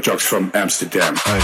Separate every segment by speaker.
Speaker 1: Jocks from Amsterdam. Hey.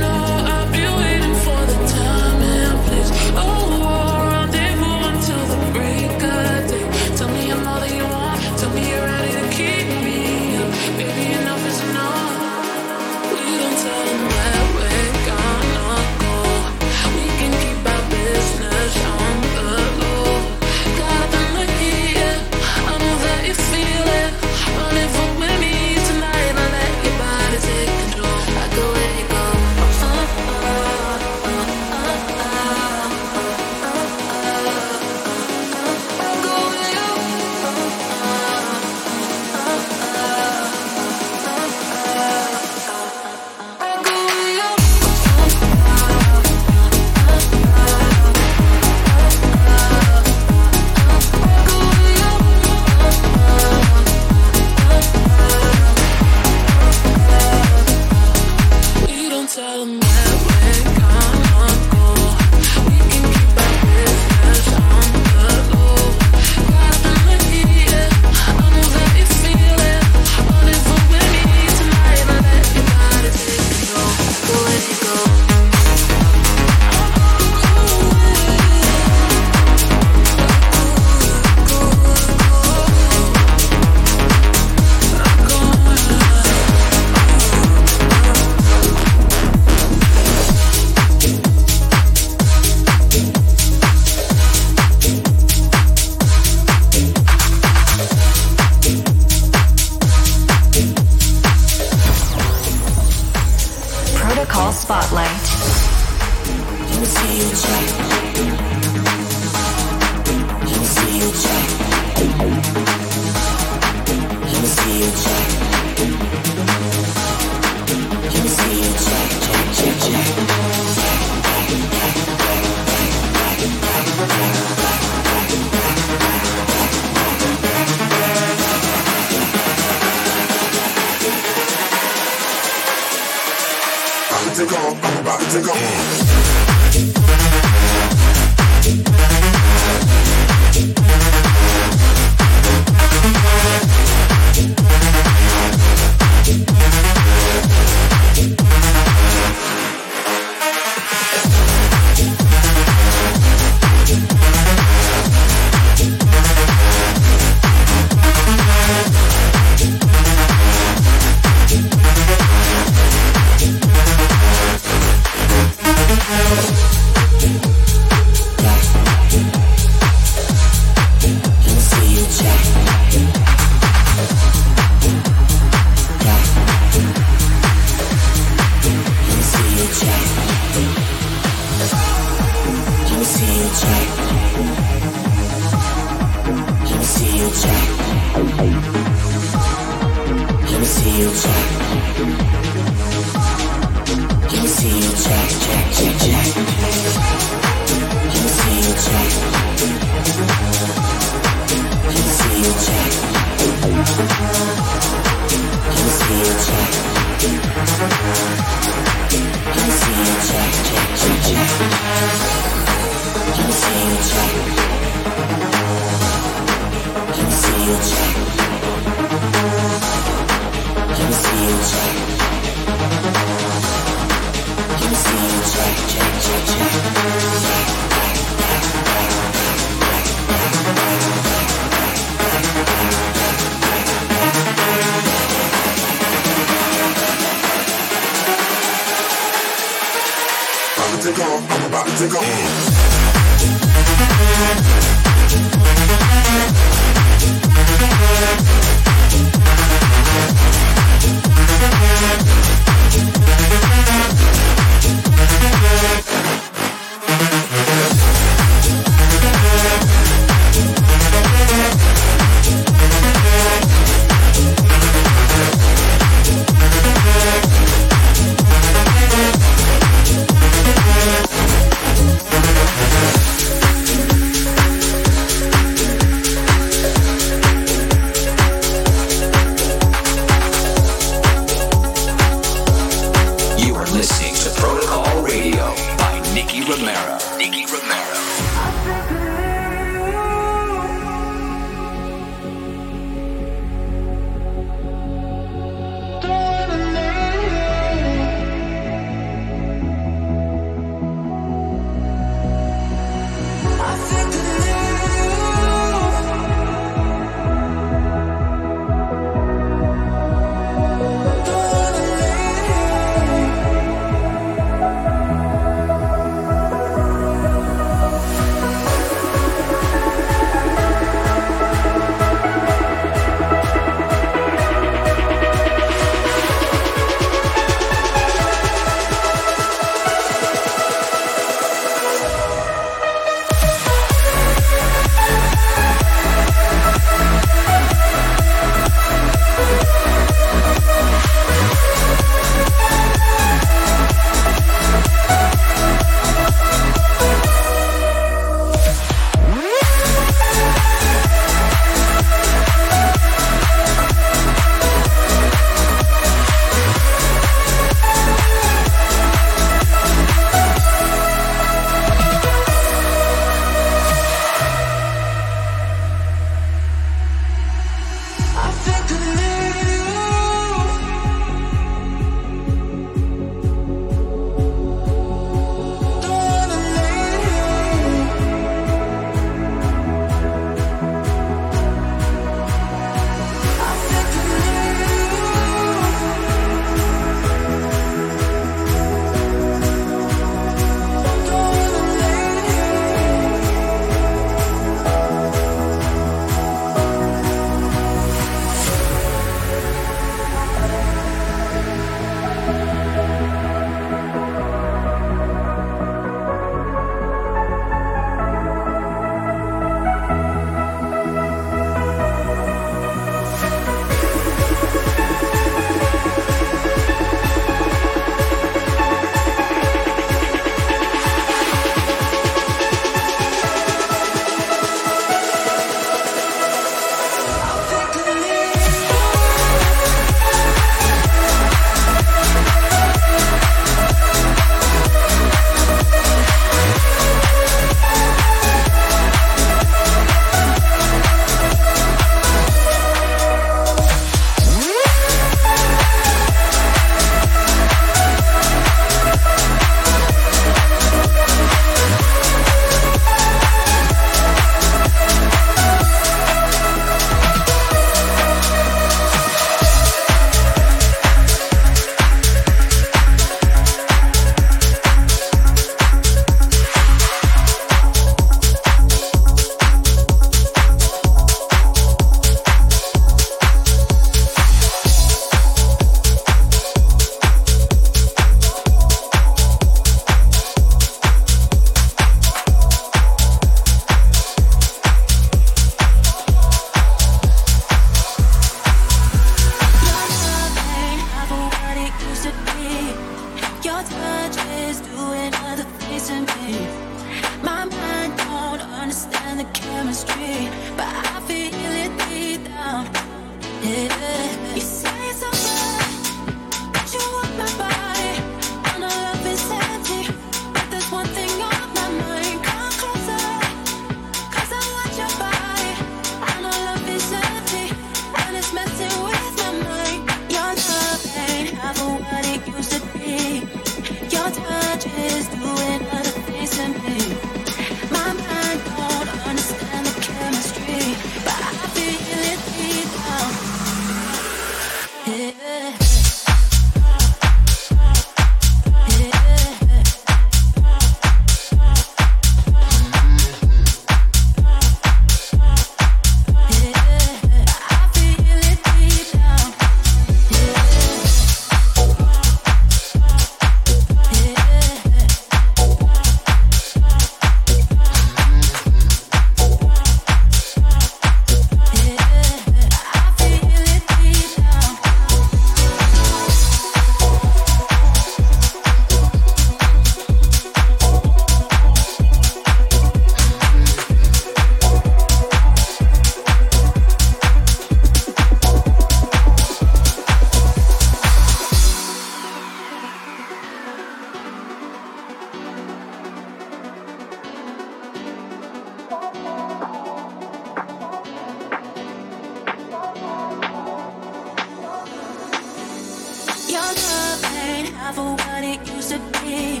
Speaker 1: for what it used to be.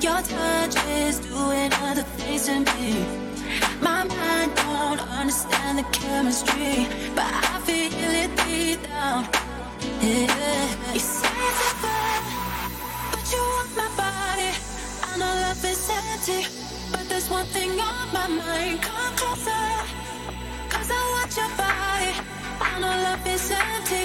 Speaker 1: Your touch is doing other things to me. My mind don't understand the chemistry, but I feel it deep down. Yeah. You say it's a but you want my body. I know love is empty, but there's one thing on my mind. Come closer, cause I
Speaker 2: want your body. I
Speaker 3: know love is empty.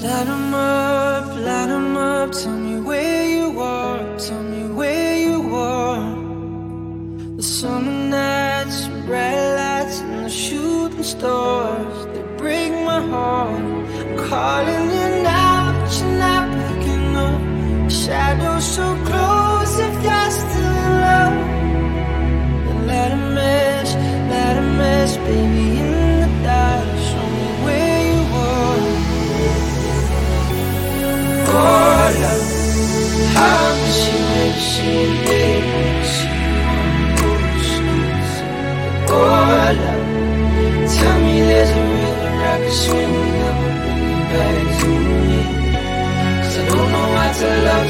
Speaker 3: Light on my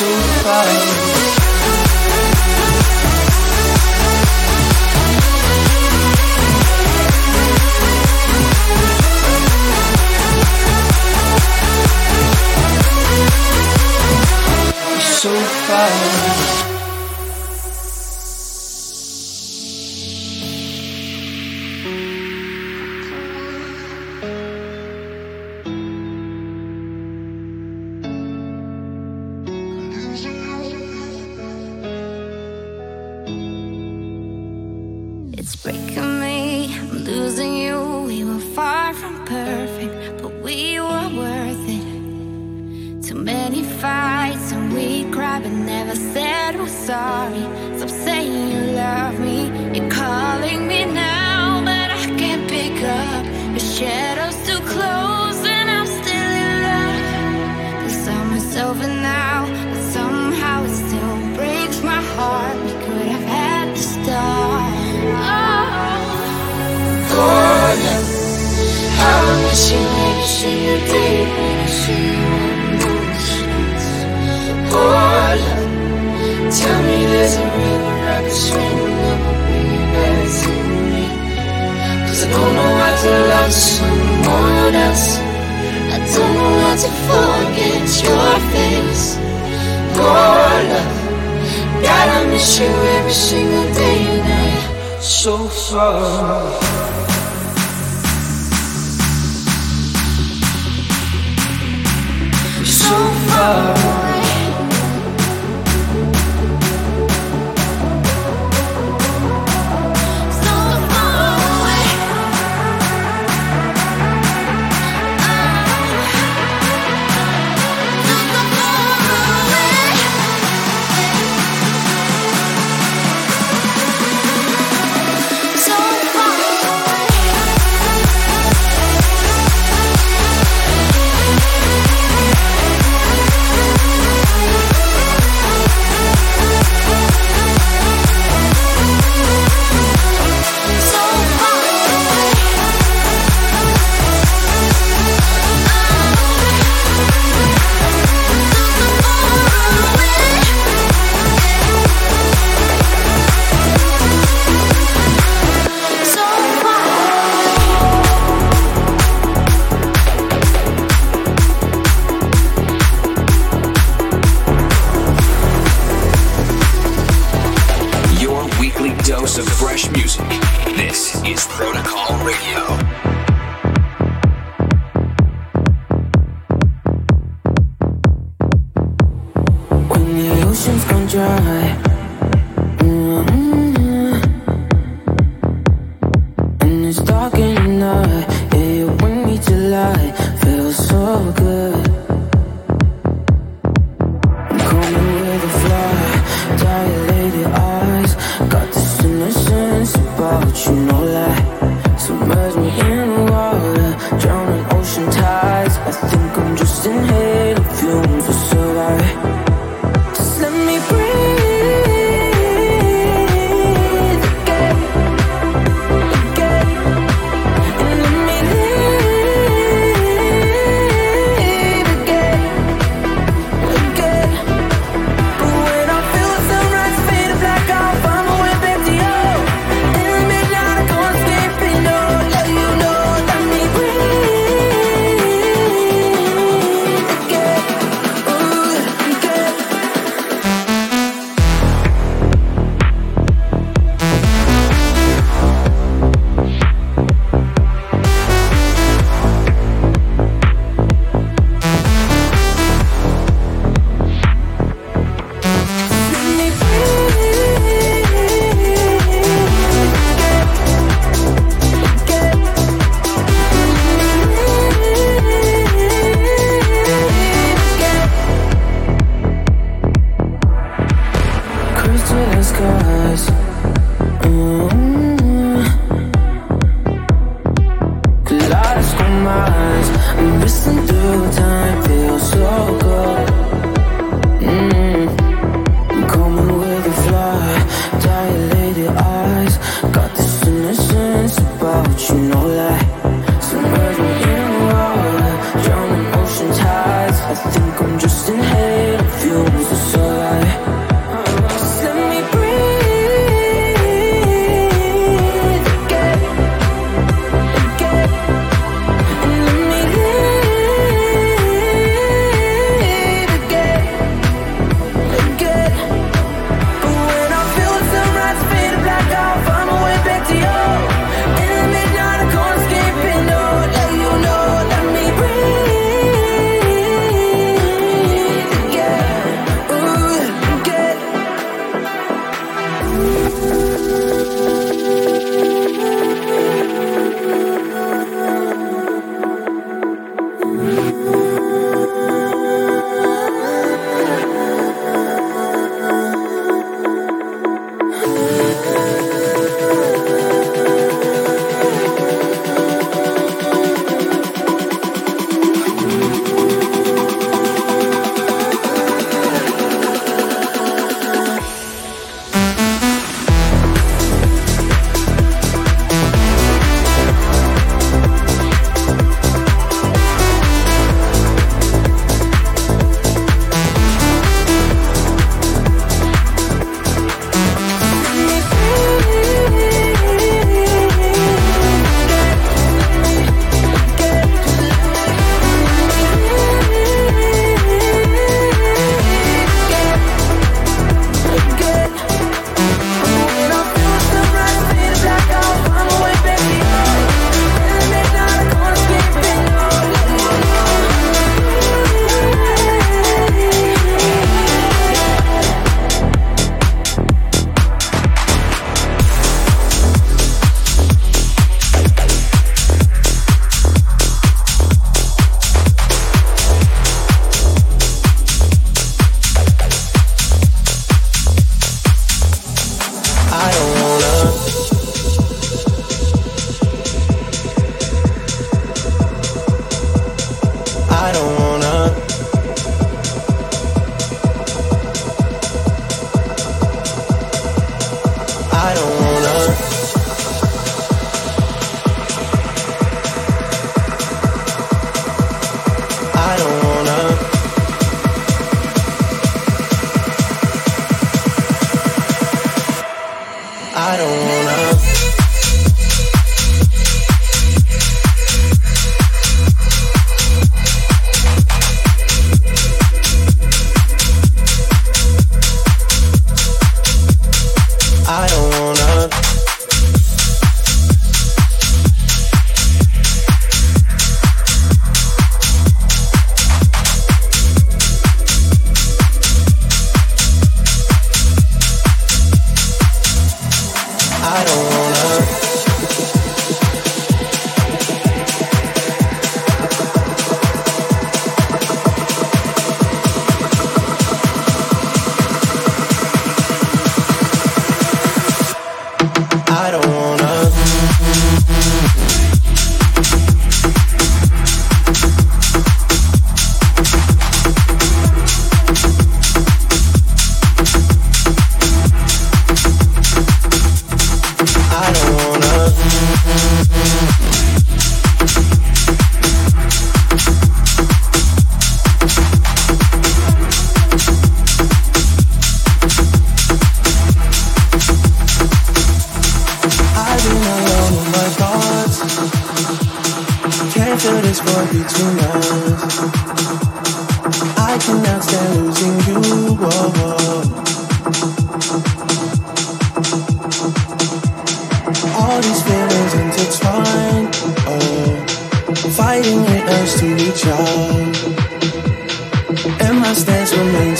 Speaker 3: to find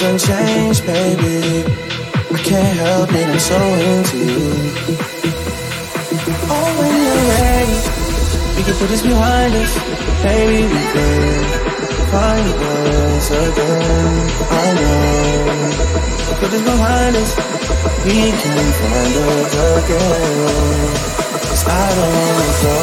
Speaker 3: unchanged, baby. I can't help it, I'm so into you. Oh, when you're ready, we can put this behind us. Baby, we can find us again. I know. Put this behind us, we can find us again. Cause I don't wanna go.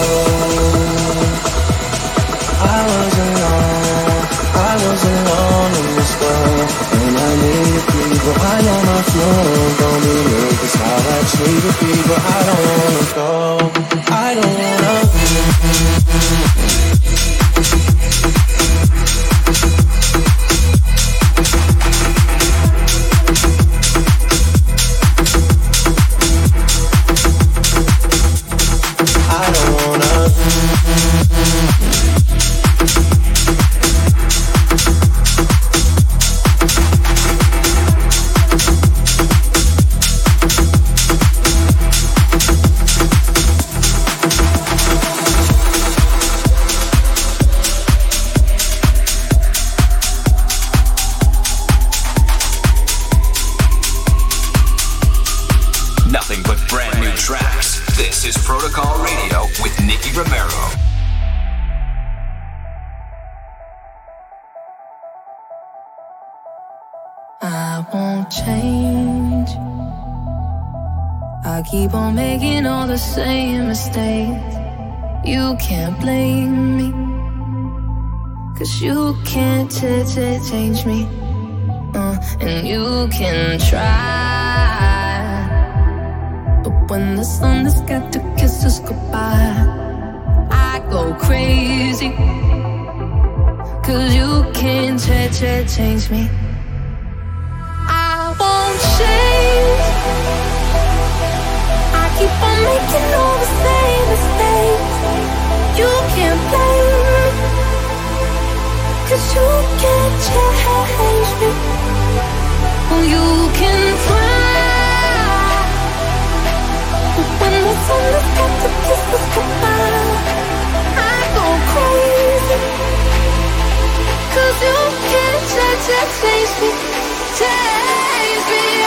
Speaker 3: I was alone, I was alone in this world And I needed people, I know. my flow Don't be late, how I treat the people I don't wanna go, I don't
Speaker 4: keep change me. Uh, and you can try. But when the sun has got to kiss us goodbye, I go crazy. Cause you can't ch- ch- change me. I won't change I keep on making all the same mistakes. You can't blame me, cause you can't change me. You can but when the I go crazy. You can't change me, change me.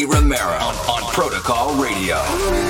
Speaker 5: Nicky Romero on, on Protocol Radio.